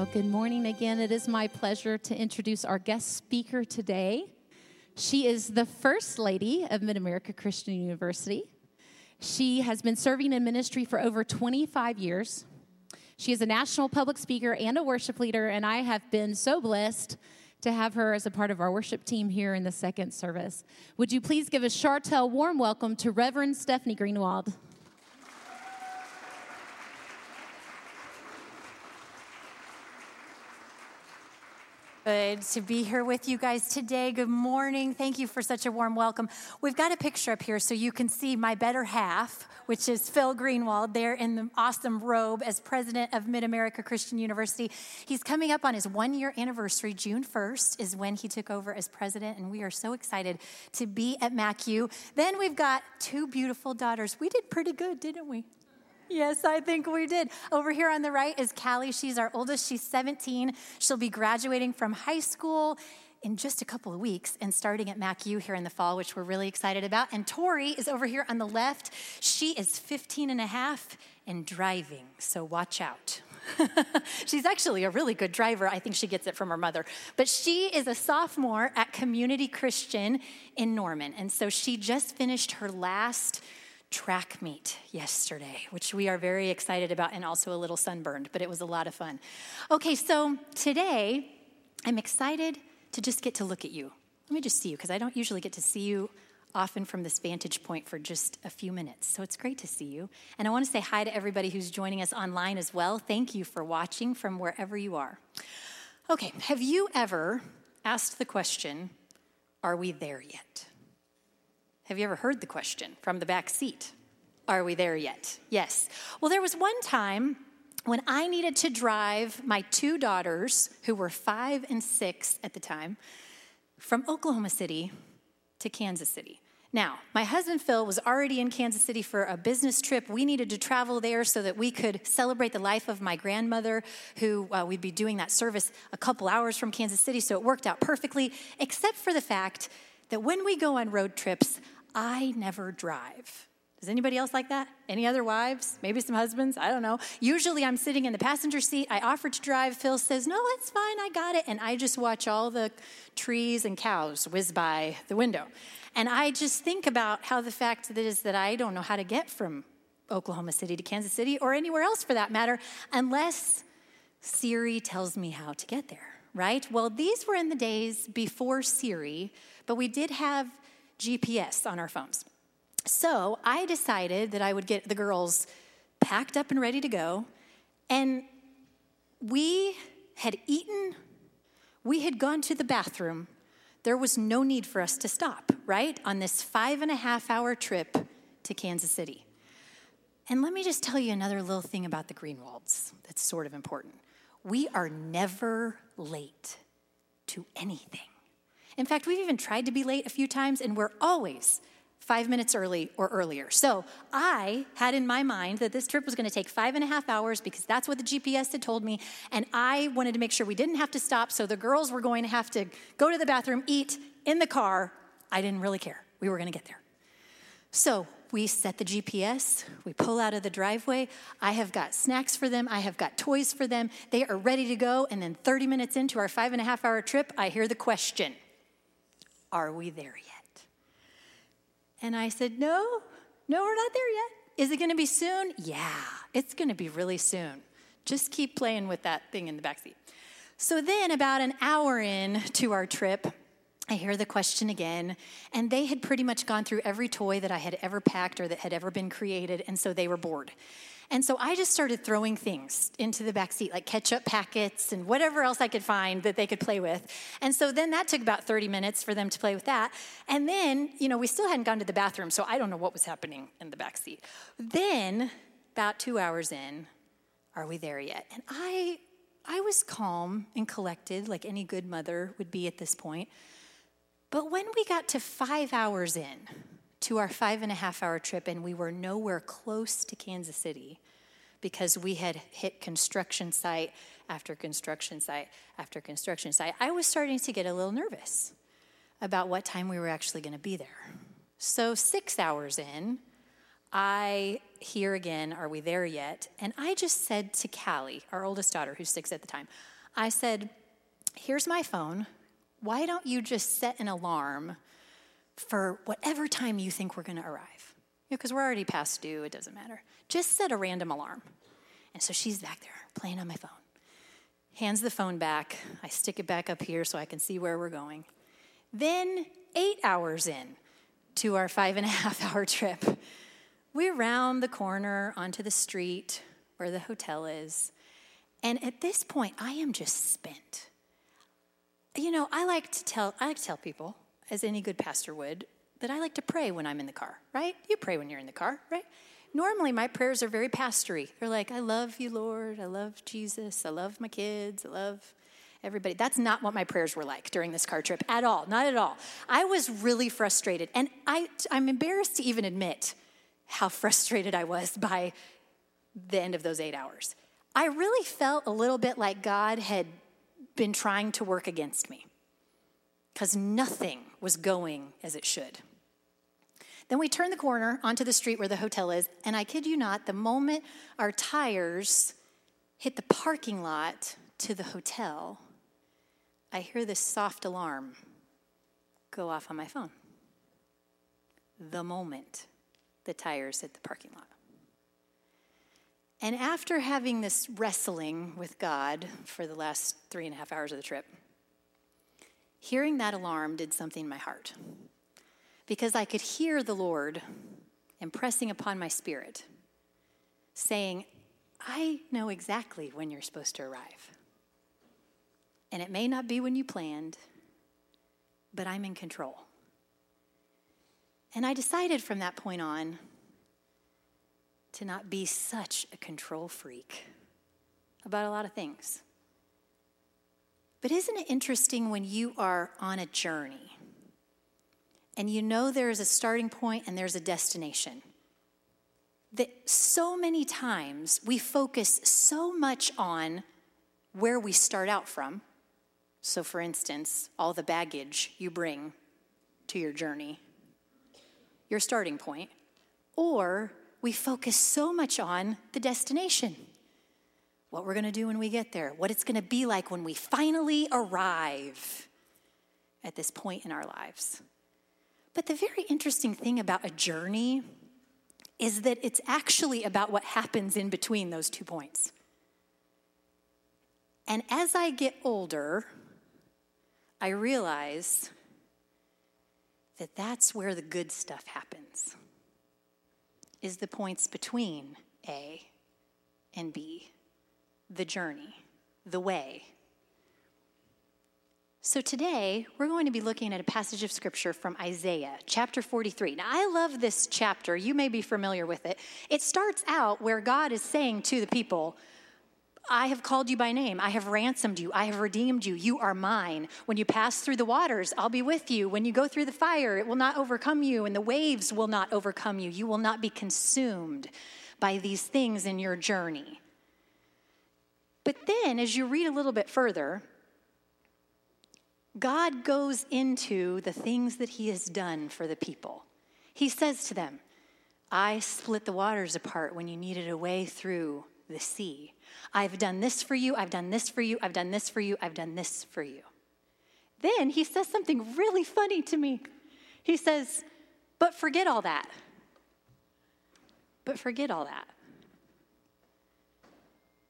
Well, good morning again. It is my pleasure to introduce our guest speaker today. She is the First Lady of Mid America Christian University. She has been serving in ministry for over 25 years. She is a national public speaker and a worship leader, and I have been so blessed to have her as a part of our worship team here in the second service. Would you please give a Chartel warm welcome to Reverend Stephanie Greenwald? Good to be here with you guys today. Good morning. Thank you for such a warm welcome. We've got a picture up here so you can see my better half, which is Phil Greenwald, there in the awesome robe as president of Mid America Christian University. He's coming up on his one year anniversary. June 1st is when he took over as president, and we are so excited to be at MacU. Then we've got two beautiful daughters. We did pretty good, didn't we? Yes, I think we did. Over here on the right is Callie. She's our oldest. She's 17. She'll be graduating from high school in just a couple of weeks and starting at MacU here in the fall, which we're really excited about. And Tori is over here on the left. She is 15 and a half and driving, so watch out. She's actually a really good driver. I think she gets it from her mother. But she is a sophomore at Community Christian in Norman. And so she just finished her last track meet yesterday, which we are very excited about and also a little sunburned, but it was a lot of fun. Okay, so today I'm excited to just get to look at you. Let me just see you because I don't usually get to see you often from this vantage point for just a few minutes. So it's great to see you. And I want to say hi to everybody who's joining us online as well. Thank you for watching from wherever you are. Okay, have you ever asked the question, Are we there yet? Have you ever heard the question from the back seat? Are we there yet? Yes. Well, there was one time when I needed to drive my two daughters, who were five and six at the time, from Oklahoma City to Kansas City. Now, my husband Phil was already in Kansas City for a business trip. We needed to travel there so that we could celebrate the life of my grandmother, who uh, we'd be doing that service a couple hours from Kansas City, so it worked out perfectly, except for the fact that when we go on road trips, I never drive. Does anybody else like that? Any other wives? Maybe some husbands? I don't know. Usually I'm sitting in the passenger seat. I offer to drive. Phil says, No, it's fine. I got it. And I just watch all the trees and cows whiz by the window. And I just think about how the fact that is that I don't know how to get from Oklahoma City to Kansas City or anywhere else for that matter unless Siri tells me how to get there, right? Well, these were in the days before Siri, but we did have GPS on our phones. So I decided that I would get the girls packed up and ready to go. And we had eaten, we had gone to the bathroom. There was no need for us to stop, right? On this five and a half hour trip to Kansas City. And let me just tell you another little thing about the Greenwalds that's sort of important. We are never late to anything. In fact, we've even tried to be late a few times, and we're always five minutes early or earlier. So I had in my mind that this trip was going to take five and a half hours because that's what the GPS had told me. And I wanted to make sure we didn't have to stop. So the girls were going to have to go to the bathroom, eat in the car. I didn't really care. We were going to get there. So we set the GPS, we pull out of the driveway. I have got snacks for them, I have got toys for them. They are ready to go. And then 30 minutes into our five and a half hour trip, I hear the question Are we there yet? And I said, No, no, we're not there yet. Is it going to be soon? Yeah, it's going to be really soon. Just keep playing with that thing in the backseat. So then, about an hour in to our trip, I hear the question again, and they had pretty much gone through every toy that I had ever packed or that had ever been created, and so they were bored. And so I just started throwing things into the back seat, like ketchup packets and whatever else I could find that they could play with. And so then that took about 30 minutes for them to play with that. And then, you know, we still hadn't gone to the bathroom, so I don't know what was happening in the back seat. Then, about two hours in, are we there yet? And I I was calm and collected, like any good mother would be at this point. But when we got to five hours in to our five and a half hour trip and we were nowhere close to Kansas City because we had hit construction site after construction site after construction site, I was starting to get a little nervous about what time we were actually going to be there. So, six hours in, I hear again, Are we there yet? And I just said to Callie, our oldest daughter, who's six at the time, I said, Here's my phone. Why don't you just set an alarm for whatever time you think we're going to arrive? Because you know, we're already past due, it doesn't matter. Just set a random alarm. And so she's back there playing on my phone. Hands the phone back. I stick it back up here so I can see where we're going. Then, eight hours in to our five and a half hour trip, we round the corner onto the street where the hotel is. And at this point, I am just spent. You know, I like to tell I like to tell people, as any good pastor would, that I like to pray when I'm in the car, right? You pray when you're in the car, right? Normally my prayers are very pastory. They're like, I love you, Lord. I love Jesus. I love my kids. I love everybody. That's not what my prayers were like during this car trip at all. Not at all. I was really frustrated. And I, I'm embarrassed to even admit how frustrated I was by the end of those eight hours. I really felt a little bit like God had been trying to work against me because nothing was going as it should. Then we turn the corner onto the street where the hotel is, and I kid you not, the moment our tires hit the parking lot to the hotel, I hear this soft alarm go off on my phone. The moment the tires hit the parking lot. And after having this wrestling with God for the last three and a half hours of the trip, hearing that alarm did something in my heart. Because I could hear the Lord impressing upon my spirit, saying, I know exactly when you're supposed to arrive. And it may not be when you planned, but I'm in control. And I decided from that point on to not be such a control freak about a lot of things. But isn't it interesting when you are on a journey and you know there is a starting point and there's a destination? That so many times we focus so much on where we start out from. So, for instance, all the baggage you bring to your journey, your starting point, or we focus so much on the destination what we're going to do when we get there, what it's going to be like when we finally arrive at this point in our lives. But the very interesting thing about a journey is that it's actually about what happens in between those two points. And as I get older, I realize that that's where the good stuff happens is the points between A and B, the journey, the way. So today, we're going to be looking at a passage of scripture from Isaiah, chapter 43. Now, I love this chapter. You may be familiar with it. It starts out where God is saying to the people, I have called you by name. I have ransomed you. I have redeemed you. You are mine. When you pass through the waters, I'll be with you. When you go through the fire, it will not overcome you, and the waves will not overcome you. You will not be consumed by these things in your journey. But then, as you read a little bit further, God goes into the things that He has done for the people. He says to them, I split the waters apart when you needed a way through the sea. I've done this for you, I've done this for you, I've done this for you, I've done this for you. Then he says something really funny to me. He says, But forget all that. But forget all that.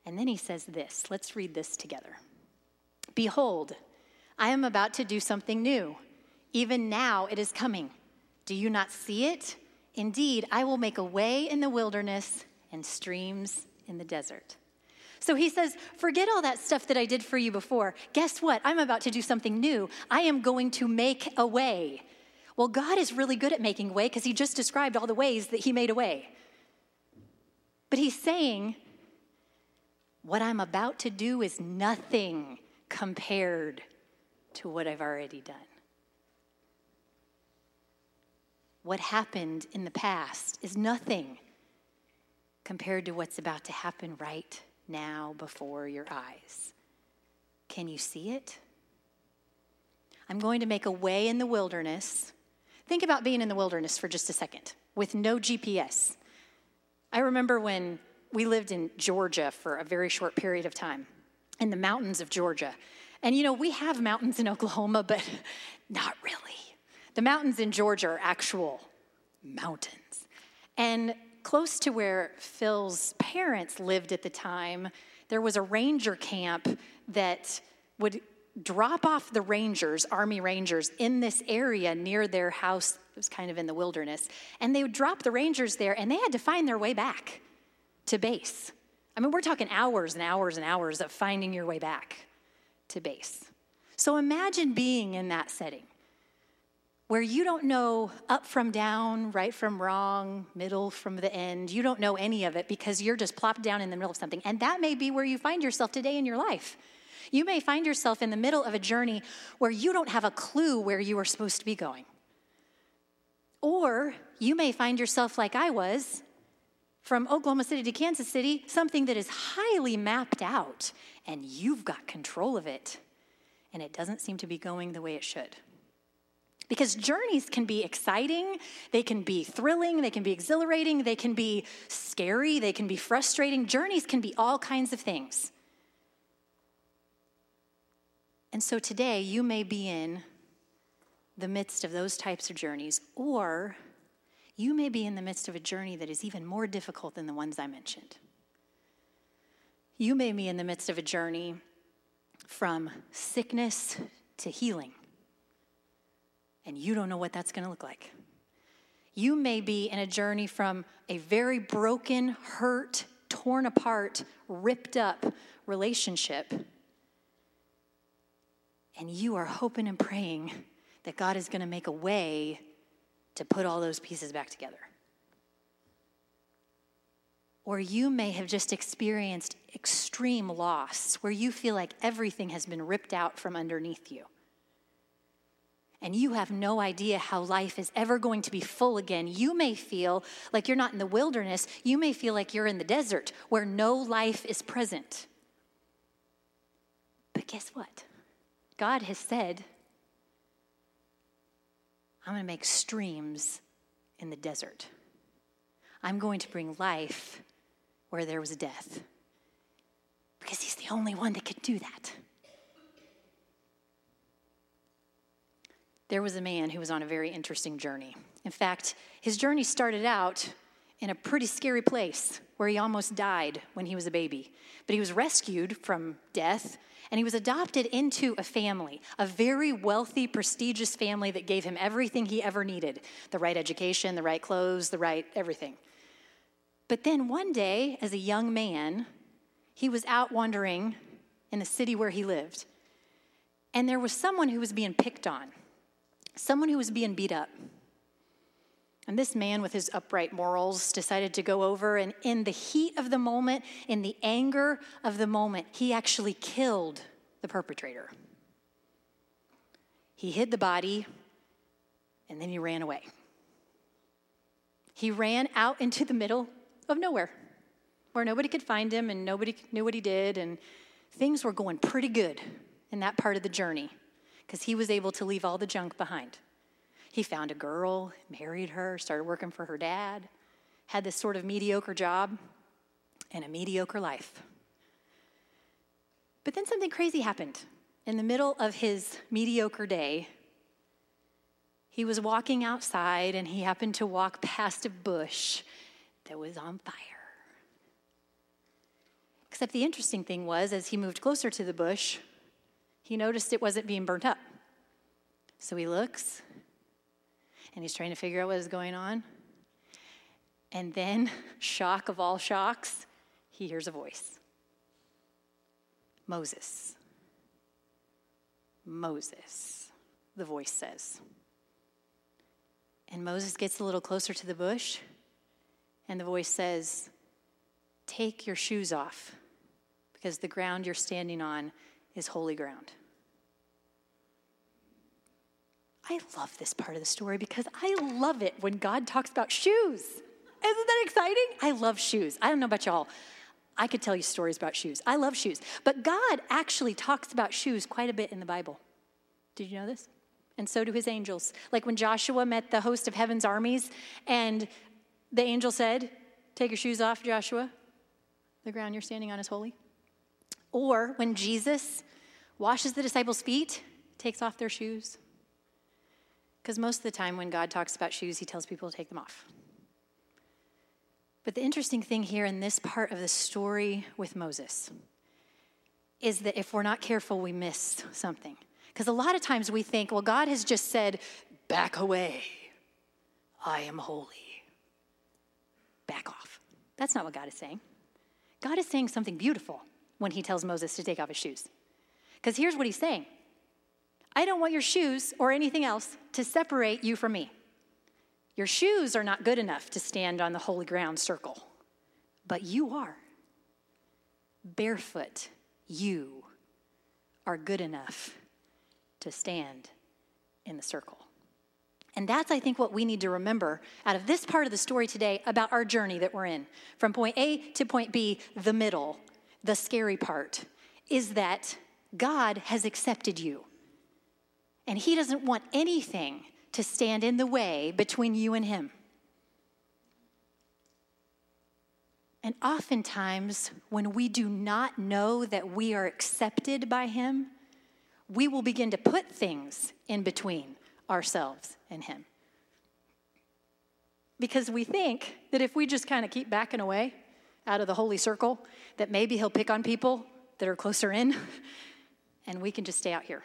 And then he says this. Let's read this together. Behold, I am about to do something new. Even now it is coming. Do you not see it? Indeed, I will make a way in the wilderness and streams in the desert. So he says, Forget all that stuff that I did for you before. Guess what? I'm about to do something new. I am going to make a way. Well, God is really good at making way because he just described all the ways that he made a way. But he's saying, What I'm about to do is nothing compared to what I've already done. What happened in the past is nothing compared to what's about to happen right now before your eyes. Can you see it? I'm going to make a way in the wilderness. Think about being in the wilderness for just a second with no GPS. I remember when we lived in Georgia for a very short period of time, in the mountains of Georgia. And you know, we have mountains in Oklahoma, but not really. The mountains in Georgia are actual mountains. And close to where Phil's parents lived at the time, there was a ranger camp that would drop off the rangers, Army Rangers, in this area near their house. It was kind of in the wilderness. And they would drop the rangers there, and they had to find their way back to base. I mean, we're talking hours and hours and hours of finding your way back to base. So imagine being in that setting where you don't know up from down, right from wrong, middle from the end. You don't know any of it because you're just plopped down in the middle of something. And that may be where you find yourself today in your life. You may find yourself in the middle of a journey where you don't have a clue where you are supposed to be going. Or you may find yourself like I was from Oklahoma City to Kansas City, something that is highly mapped out and you've got control of it. And it doesn't seem to be going the way it should. Because journeys can be exciting, they can be thrilling, they can be exhilarating, they can be scary, they can be frustrating. Journeys can be all kinds of things. And so today, you may be in the midst of those types of journeys, or you may be in the midst of a journey that is even more difficult than the ones I mentioned. You may be in the midst of a journey from sickness to healing, and you don't know what that's going to look like. You may be in a journey from a very broken, hurt, torn apart, ripped up relationship, and you are hoping and praying that God is going to make a way to put all those pieces back together. Or you may have just experienced extreme loss where you feel like everything has been ripped out from underneath you. And you have no idea how life is ever going to be full again. You may feel like you're not in the wilderness. You may feel like you're in the desert where no life is present. But guess what? God has said I'm going to make streams in the desert. I'm going to bring life where there was death. Because he's the only one that could do that. There was a man who was on a very interesting journey. In fact, his journey started out in a pretty scary place where he almost died when he was a baby. But he was rescued from death and he was adopted into a family, a very wealthy, prestigious family that gave him everything he ever needed the right education, the right clothes, the right everything. But then one day, as a young man, he was out wandering in the city where he lived. And there was someone who was being picked on, someone who was being beat up. And this man, with his upright morals, decided to go over, and in the heat of the moment, in the anger of the moment, he actually killed the perpetrator. He hid the body, and then he ran away. He ran out into the middle of nowhere where nobody could find him and nobody knew what he did, and things were going pretty good in that part of the journey because he was able to leave all the junk behind. He found a girl, married her, started working for her dad, had this sort of mediocre job and a mediocre life. But then something crazy happened. In the middle of his mediocre day, he was walking outside and he happened to walk past a bush that was on fire. Except the interesting thing was, as he moved closer to the bush, he noticed it wasn't being burnt up. So he looks and he's trying to figure out what is going on. And then, shock of all shocks, he hears a voice Moses. Moses, the voice says. And Moses gets a little closer to the bush, and the voice says, Take your shoes off, because the ground you're standing on is holy ground. I love this part of the story because I love it when God talks about shoes. Isn't that exciting? I love shoes. I don't know about y'all. I could tell you stories about shoes. I love shoes. But God actually talks about shoes quite a bit in the Bible. Did you know this? And so do his angels. Like when Joshua met the host of heaven's armies, and the angel said, Take your shoes off, Joshua. The ground you're standing on is holy. Or when Jesus washes the disciples' feet, takes off their shoes. Because most of the time, when God talks about shoes, he tells people to take them off. But the interesting thing here in this part of the story with Moses is that if we're not careful, we miss something. Because a lot of times we think, well, God has just said, back away. I am holy. Back off. That's not what God is saying. God is saying something beautiful when he tells Moses to take off his shoes. Because here's what he's saying I don't want your shoes or anything else to separate you from me. Your shoes are not good enough to stand on the holy ground circle, but you are. Barefoot, you are good enough to stand in the circle. And that's, I think, what we need to remember out of this part of the story today about our journey that we're in. From point A to point B, the middle, the scary part, is that God has accepted you. And He doesn't want anything to stand in the way between you and Him. And oftentimes, when we do not know that we are accepted by Him, we will begin to put things in between ourselves and Him. Because we think that if we just kind of keep backing away out of the holy circle, that maybe He'll pick on people that are closer in and we can just stay out here.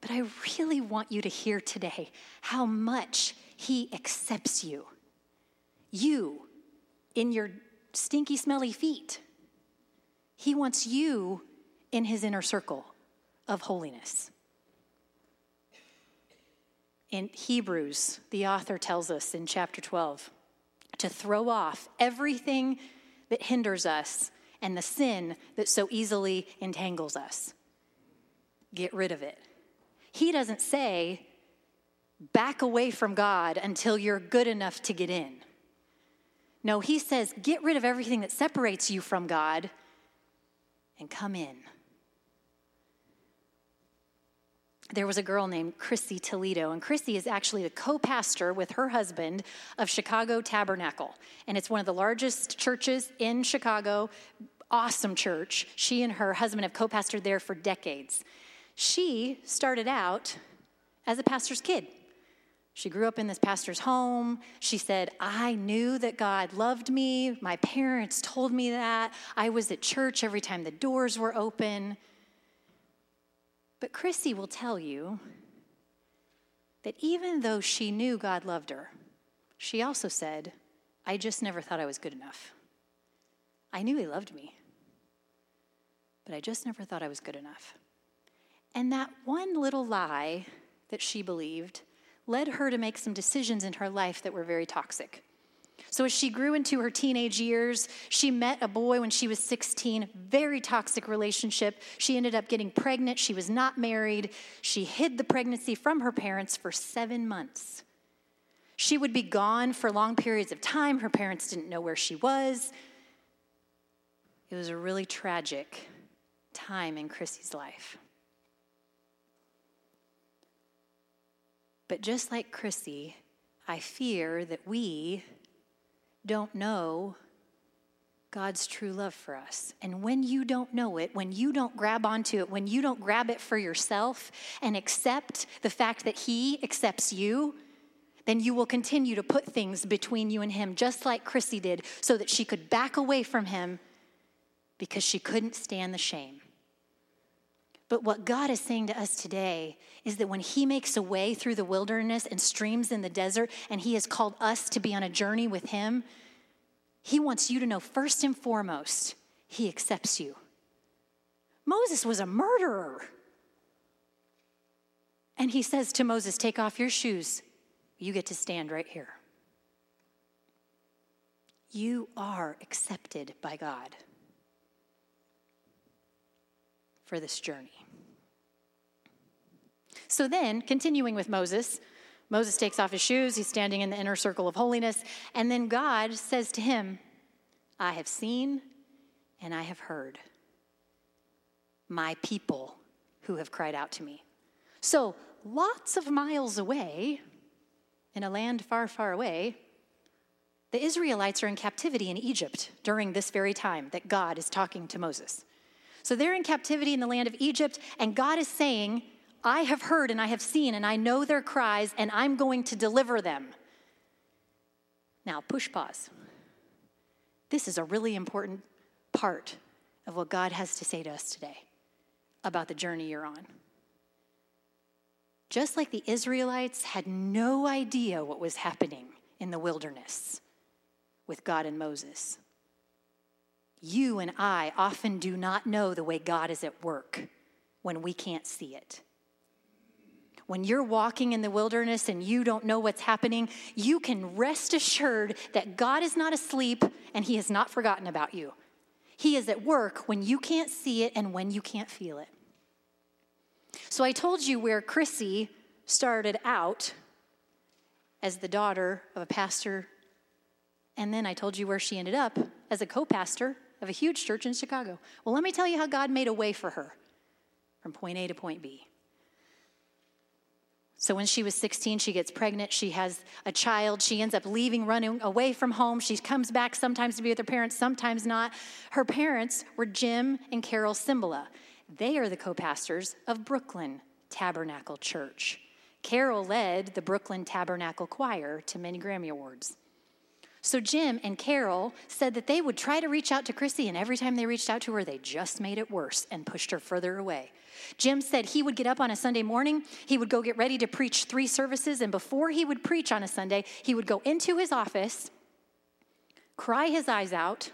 But I really want you to hear today how much He accepts you. You in your stinky, smelly feet. He wants you in His inner circle of holiness. In Hebrews, the author tells us in chapter 12 to throw off everything that hinders us and the sin that so easily entangles us. Get rid of it. He doesn't say, back away from God until you're good enough to get in. No, he says, get rid of everything that separates you from God and come in. there was a girl named Chrissy Toledo, and Chrissy is actually the co pastor with her husband of Chicago Tabernacle. And it's one of the largest churches in Chicago, awesome church. She and her husband have co pastored there for decades. She started out as a pastor's kid. She grew up in this pastor's home. She said, I knew that God loved me. My parents told me that. I was at church every time the doors were open. But Chrissy will tell you that even though she knew God loved her, she also said, I just never thought I was good enough. I knew He loved me, but I just never thought I was good enough. And that one little lie that she believed led her to make some decisions in her life that were very toxic. So, as she grew into her teenage years, she met a boy when she was 16, very toxic relationship. She ended up getting pregnant. She was not married. She hid the pregnancy from her parents for seven months. She would be gone for long periods of time. Her parents didn't know where she was. It was a really tragic time in Chrissy's life. But just like Chrissy, I fear that we don't know God's true love for us. And when you don't know it, when you don't grab onto it, when you don't grab it for yourself and accept the fact that He accepts you, then you will continue to put things between you and Him, just like Chrissy did, so that she could back away from Him because she couldn't stand the shame. But what God is saying to us today is that when He makes a way through the wilderness and streams in the desert, and He has called us to be on a journey with Him, He wants you to know first and foremost, He accepts you. Moses was a murderer. And He says to Moses, Take off your shoes. You get to stand right here. You are accepted by God for this journey. So then, continuing with Moses, Moses takes off his shoes. He's standing in the inner circle of holiness. And then God says to him, I have seen and I have heard my people who have cried out to me. So, lots of miles away, in a land far, far away, The Israelites are in captivity in Egypt during this very time that God is talking to Moses. So they're in captivity in the land of Egypt, and God is saying, I have heard and I have seen, and I know their cries, and I'm going to deliver them. Now, push pause. This is a really important part of what God has to say to us today about the journey you're on. Just like the Israelites had no idea what was happening in the wilderness with God and Moses, you and I often do not know the way God is at work when we can't see it. When you're walking in the wilderness and you don't know what's happening, you can rest assured that God is not asleep and He has not forgotten about you. He is at work when you can't see it and when you can't feel it. So I told you where Chrissy started out as the daughter of a pastor, and then I told you where she ended up as a co pastor of a huge church in Chicago. Well, let me tell you how God made a way for her from point A to point B. So when she was 16, she gets pregnant. She has a child. She ends up leaving, running away from home. She comes back sometimes to be with her parents, sometimes not. Her parents were Jim and Carol Cymbala. They are the co pastors of Brooklyn Tabernacle Church. Carol led the Brooklyn Tabernacle Choir to many Grammy Awards. So Jim and Carol said that they would try to reach out to Chrissy, and every time they reached out to her, they just made it worse and pushed her further away. Jim said he would get up on a Sunday morning, he would go get ready to preach three services, and before he would preach on a Sunday, he would go into his office, cry his eyes out,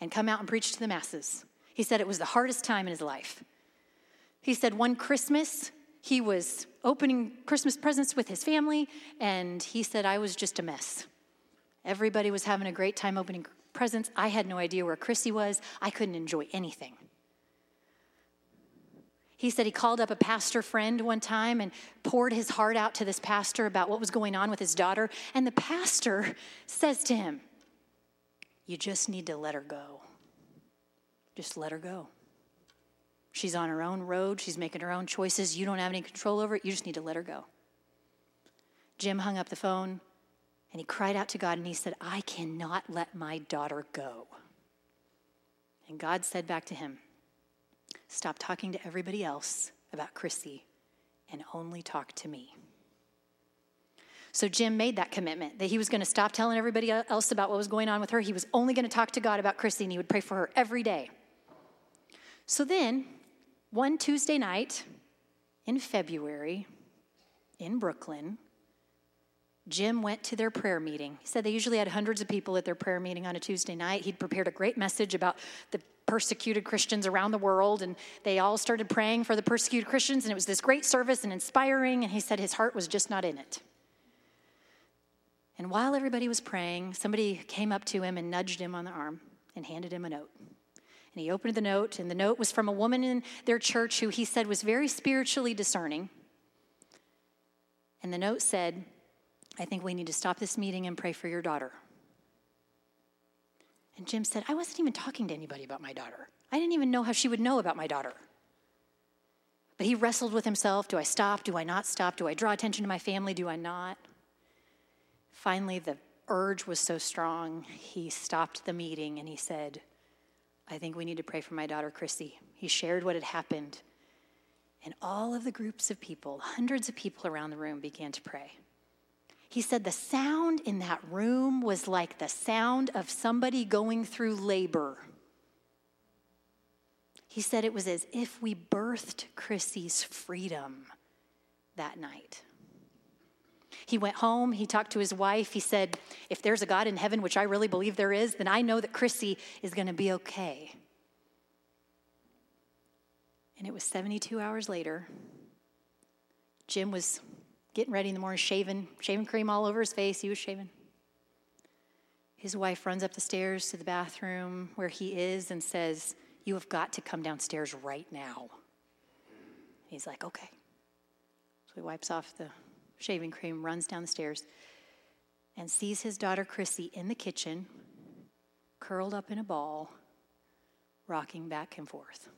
and come out and preach to the masses. He said it was the hardest time in his life. He said one Christmas, he was opening Christmas presents with his family, and he said, I was just a mess. Everybody was having a great time opening presents. I had no idea where Chrissy was. I couldn't enjoy anything. He said he called up a pastor friend one time and poured his heart out to this pastor about what was going on with his daughter. And the pastor says to him, You just need to let her go. Just let her go. She's on her own road. She's making her own choices. You don't have any control over it. You just need to let her go. Jim hung up the phone and he cried out to God and he said, I cannot let my daughter go. And God said back to him, Stop talking to everybody else about Chrissy and only talk to me. So Jim made that commitment that he was going to stop telling everybody else about what was going on with her. He was only going to talk to God about Chrissy and he would pray for her every day. So then, one Tuesday night in February in Brooklyn, Jim went to their prayer meeting. He said they usually had hundreds of people at their prayer meeting on a Tuesday night. He'd prepared a great message about the persecuted Christians around the world, and they all started praying for the persecuted Christians, and it was this great service and inspiring, and he said his heart was just not in it. And while everybody was praying, somebody came up to him and nudged him on the arm and handed him a note. And he opened the note, and the note was from a woman in their church who he said was very spiritually discerning. And the note said, I think we need to stop this meeting and pray for your daughter. And Jim said, I wasn't even talking to anybody about my daughter. I didn't even know how she would know about my daughter. But he wrestled with himself do I stop? Do I not stop? Do I draw attention to my family? Do I not? Finally, the urge was so strong, he stopped the meeting and he said, I think we need to pray for my daughter, Chrissy. He shared what had happened. And all of the groups of people, hundreds of people around the room, began to pray. He said the sound in that room was like the sound of somebody going through labor. He said it was as if we birthed Chrissy's freedom that night. He went home, he talked to his wife. He said, If there's a God in heaven, which I really believe there is, then I know that Chrissy is going to be okay. And it was 72 hours later. Jim was getting ready in the morning, shaving, shaving cream all over his face. He was shaving. His wife runs up the stairs to the bathroom where he is and says, You have got to come downstairs right now. He's like, Okay. So he wipes off the shaving cream, runs down the stairs, and sees his daughter Chrissy in the kitchen, curled up in a ball, rocking back and forth.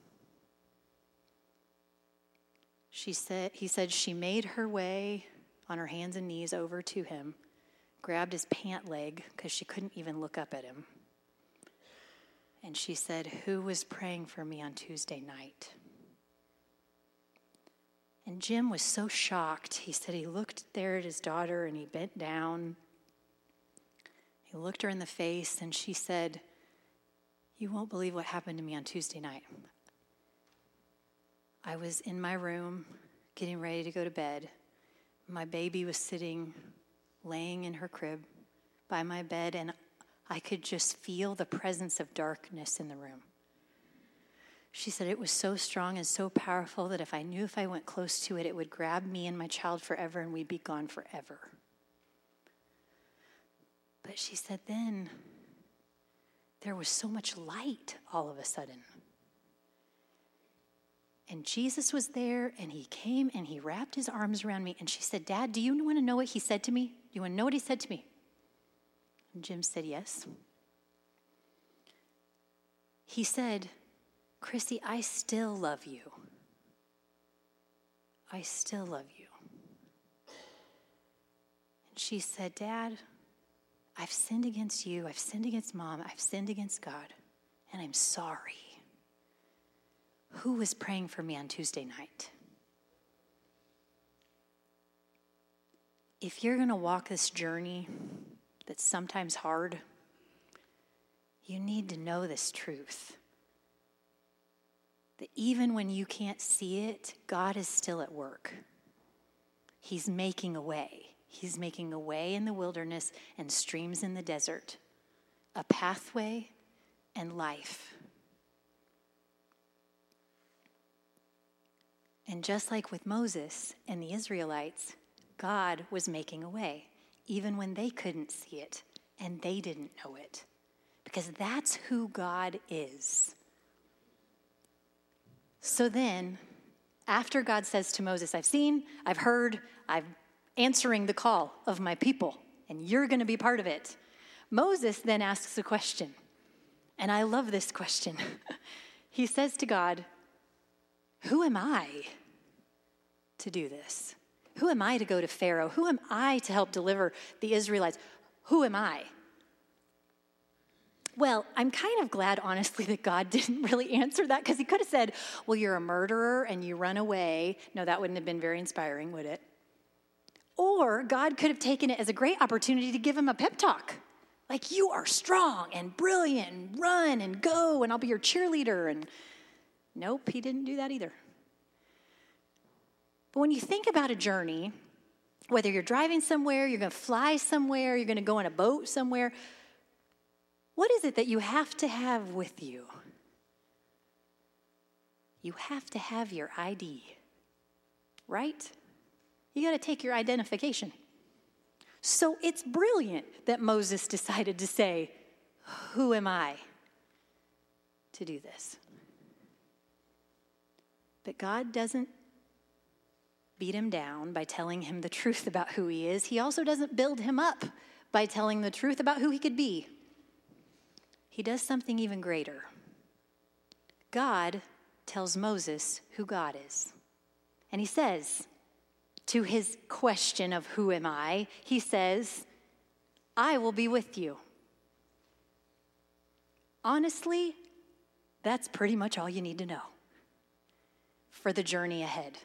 She said, he said she made her way on her hands and knees over to him, grabbed his pant leg because she couldn't even look up at him. And she said, Who was praying for me on Tuesday night? And Jim was so shocked. He said he looked there at his daughter and he bent down. He looked her in the face and she said, You won't believe what happened to me on Tuesday night. I was in my room getting ready to go to bed. My baby was sitting, laying in her crib by my bed, and I could just feel the presence of darkness in the room. She said it was so strong and so powerful that if I knew if I went close to it, it would grab me and my child forever and we'd be gone forever. But she said then there was so much light all of a sudden. And Jesus was there and he came and he wrapped his arms around me. And she said, Dad, do you want to know what he said to me? Do you want to know what he said to me? And Jim said, Yes. He said, Chrissy, I still love you. I still love you. And she said, Dad, I've sinned against you. I've sinned against mom. I've sinned against God. And I'm sorry. Who was praying for me on Tuesday night? If you're going to walk this journey that's sometimes hard, you need to know this truth that even when you can't see it, God is still at work. He's making a way. He's making a way in the wilderness and streams in the desert, a pathway and life. And just like with Moses and the Israelites, God was making a way, even when they couldn't see it and they didn't know it, because that's who God is. So then, after God says to Moses, I've seen, I've heard, I'm answering the call of my people, and you're going to be part of it. Moses then asks a question, and I love this question. he says to God, Who am I to do this? Who am I to go to Pharaoh? Who am I to help deliver the Israelites? Who am I? Well, I'm kind of glad, honestly, that God didn't really answer that because he could have said, Well, you're a murderer and you run away. No, that wouldn't have been very inspiring, would it? Or God could have taken it as a great opportunity to give him a pep talk. Like, you are strong and brilliant, and run and go, and I'll be your cheerleader. And nope, he didn't do that either. But when you think about a journey, whether you're driving somewhere, you're going to fly somewhere, you're going to go on a boat somewhere, what is it that you have to have with you? You have to have your ID, right? You got to take your identification. So it's brilliant that Moses decided to say, Who am I to do this? But God doesn't beat him down by telling him the truth about who he is. He also doesn't build him up by telling the truth about who he could be he does something even greater. God tells Moses who God is. And he says, to his question of who am I, he says, I will be with you. Honestly, that's pretty much all you need to know for the journey ahead.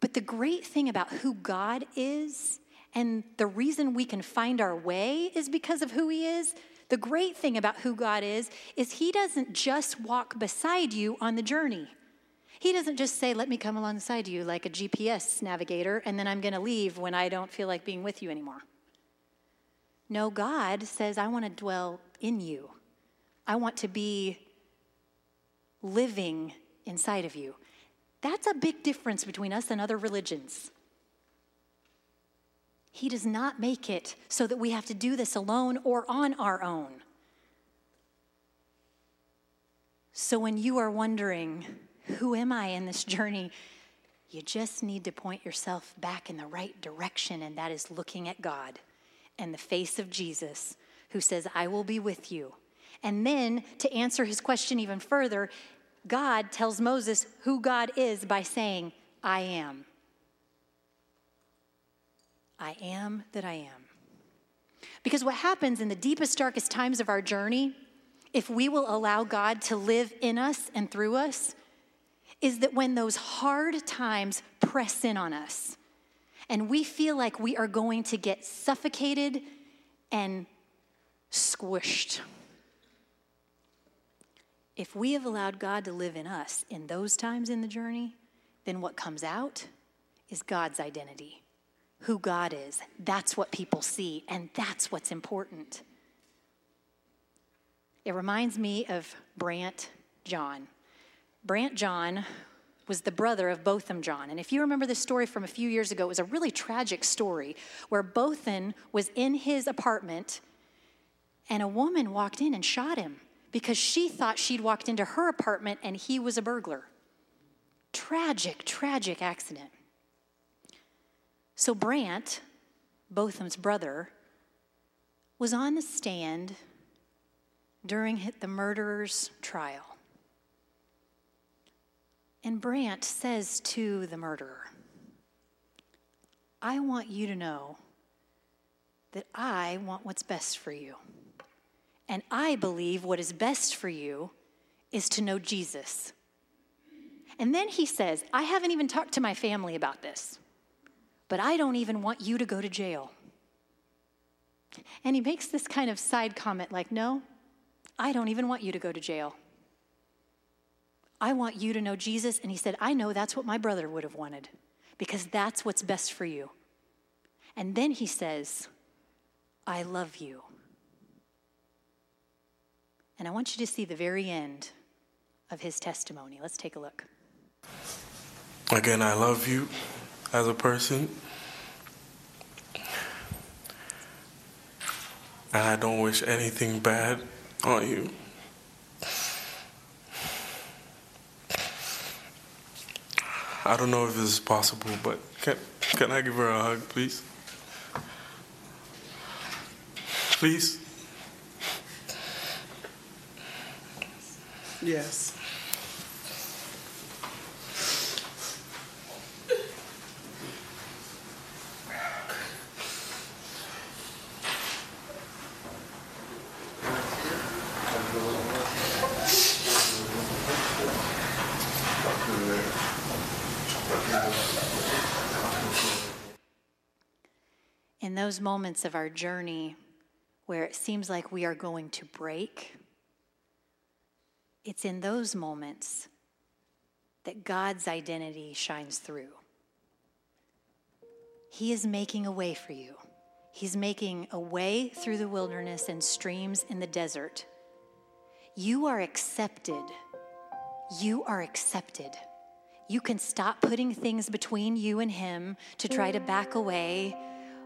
But the great thing about who God is and the reason we can find our way is because of who he is the great thing about who God is, is He doesn't just walk beside you on the journey. He doesn't just say, Let me come alongside you like a GPS navigator, and then I'm going to leave when I don't feel like being with you anymore. No, God says, I want to dwell in you. I want to be living inside of you. That's a big difference between us and other religions. He does not make it so that we have to do this alone or on our own. So when you are wondering, who am I in this journey? You just need to point yourself back in the right direction, and that is looking at God and the face of Jesus, who says, I will be with you. And then to answer his question even further, God tells Moses who God is by saying, I am. I am that I am. Because what happens in the deepest, darkest times of our journey, if we will allow God to live in us and through us, is that when those hard times press in on us and we feel like we are going to get suffocated and squished, if we have allowed God to live in us in those times in the journey, then what comes out is God's identity, who God is. That's what people see, and that's what's important. It reminds me of Brandt Jean. Brandt Jean was the brother of Botham Jean. And if you remember this story from a few years ago, it was a really tragic story where Botham was in his apartment and a woman walked in and shot him because she thought she'd walked into her apartment and he was a burglar. Tragic, tragic accident. So Brandt, Botham's brother, was on the stand during the murderer's trial. And Brant says to the murderer, I want you to know that I want what's best for you. And I believe what is best for you is to know Jesus. And then he says, I haven't even talked to my family about this, but I don't even want you to go to jail. And he makes this kind of side comment like, No, I don't even want you to go to jail. I want you to know Jesus. And he said, I know that's what my brother would have wanted because that's what's best for you. And then he says, I love you. And I want you to see the very end of his testimony. Let's take a look. Again, I love you as a person. And I don't wish anything bad on you. I don't know if this is possible, but can, can I give her a hug, please? Please? Yes. In those moments of our journey where it seems like we are going to break, it's in those moments that God's identity shines through. He is making a way for you. He's making a way through the wilderness and streams in the desert. You are accepted. You are accepted. You can stop putting things between you and Him to try to back away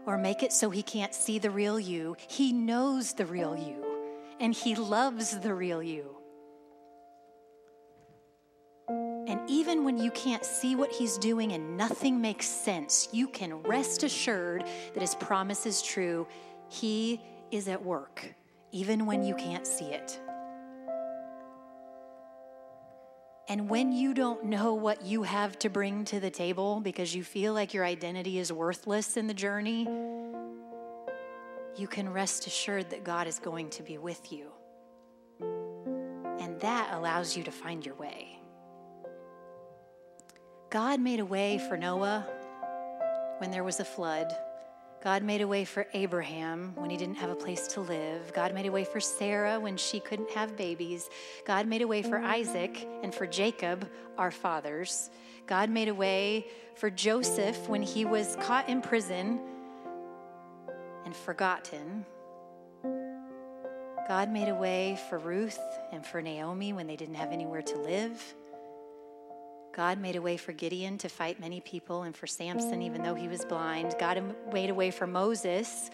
or make it so He can't see the real you. He knows the real you, and He loves the real you. And even when you can't see what he's doing and nothing makes sense, you can rest assured that his promise is true. He is at work, even when you can't see it. And when you don't know what you have to bring to the table because you feel like your identity is worthless in the journey, you can rest assured that God is going to be with you. And that allows you to find your way. God made a way for Noah when there was a flood. God made a way for Abraham when he didn't have a place to live. God made a way for Sarah when she couldn't have babies. God made a way for Isaac and for Jacob, our fathers. God made a way for Joseph when he was caught in prison and forgotten. God made a way for Ruth and for Naomi when they didn't have anywhere to live. God made a way for Gideon to fight many people and for Samson, even though he was blind. God made a way for Moses,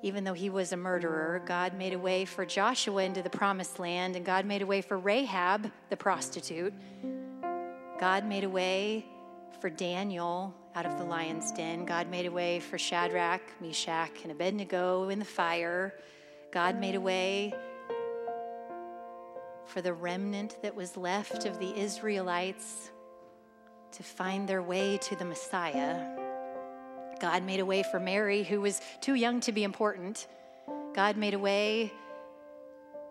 even though he was a murderer. God made a way for Joshua into the promised land, and God made a way for Rahab, the prostitute. God made a way for Daniel out of the lion's den. God made a way for Shadrach, Meshach, and Abednego in the fire. God made a way for the remnant that was left of the Israelites to find their way to the Messiah. God made a way for Mary, who was too young to be important, God made a way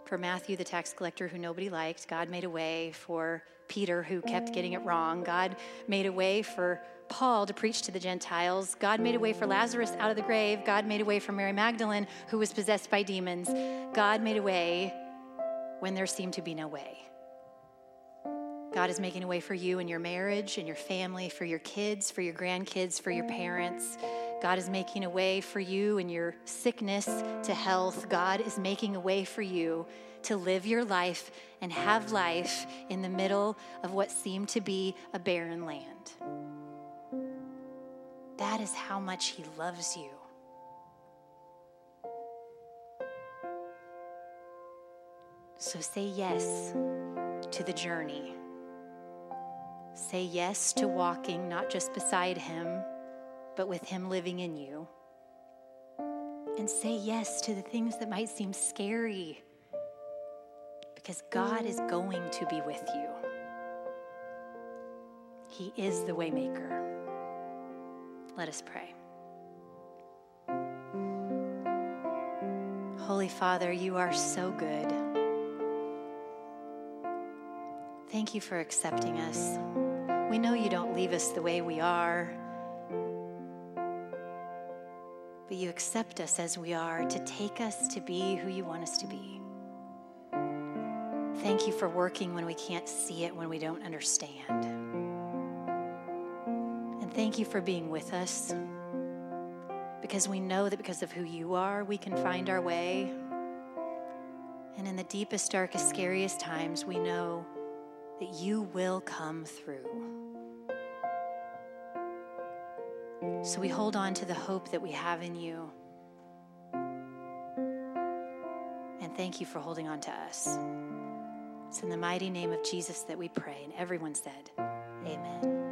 for Matthew, the tax collector, who nobody liked. God made a way for Peter, who kept getting it wrong. God made a way for Paul to preach to the Gentiles. God made a way for Lazarus out of the grave. God made a way for Mary Magdalene, who was possessed by demons. God made a way when there seemed to be no way. God is making a way for you in your marriage, in your family, for your kids, for your grandkids, for your parents. God is making a way for you in your sickness to health. God is making a way for you to live your life and have life in the middle of what seemed to be a barren land. That is how much He loves you. So say yes to the journey. Say yes to walking not just beside Him, but with Him living in you. And say yes to the things that might seem scary because God is going to be with you. He is the waymaker. Let us pray. Holy Father, you are so good. Thank you for accepting us. We know you don't leave us the way we are, but you accept us as we are to take us to be who you want us to be. Thank you for working when we can't see it, when we don't understand. And thank you for being with us because we know that because of who you are, we can find our way. And in the deepest, darkest, scariest times, we know that you will come through. So we hold on to the hope that we have in you. And thank you for holding on to us. It's in the mighty name of Jesus that we pray. And everyone said, Amen.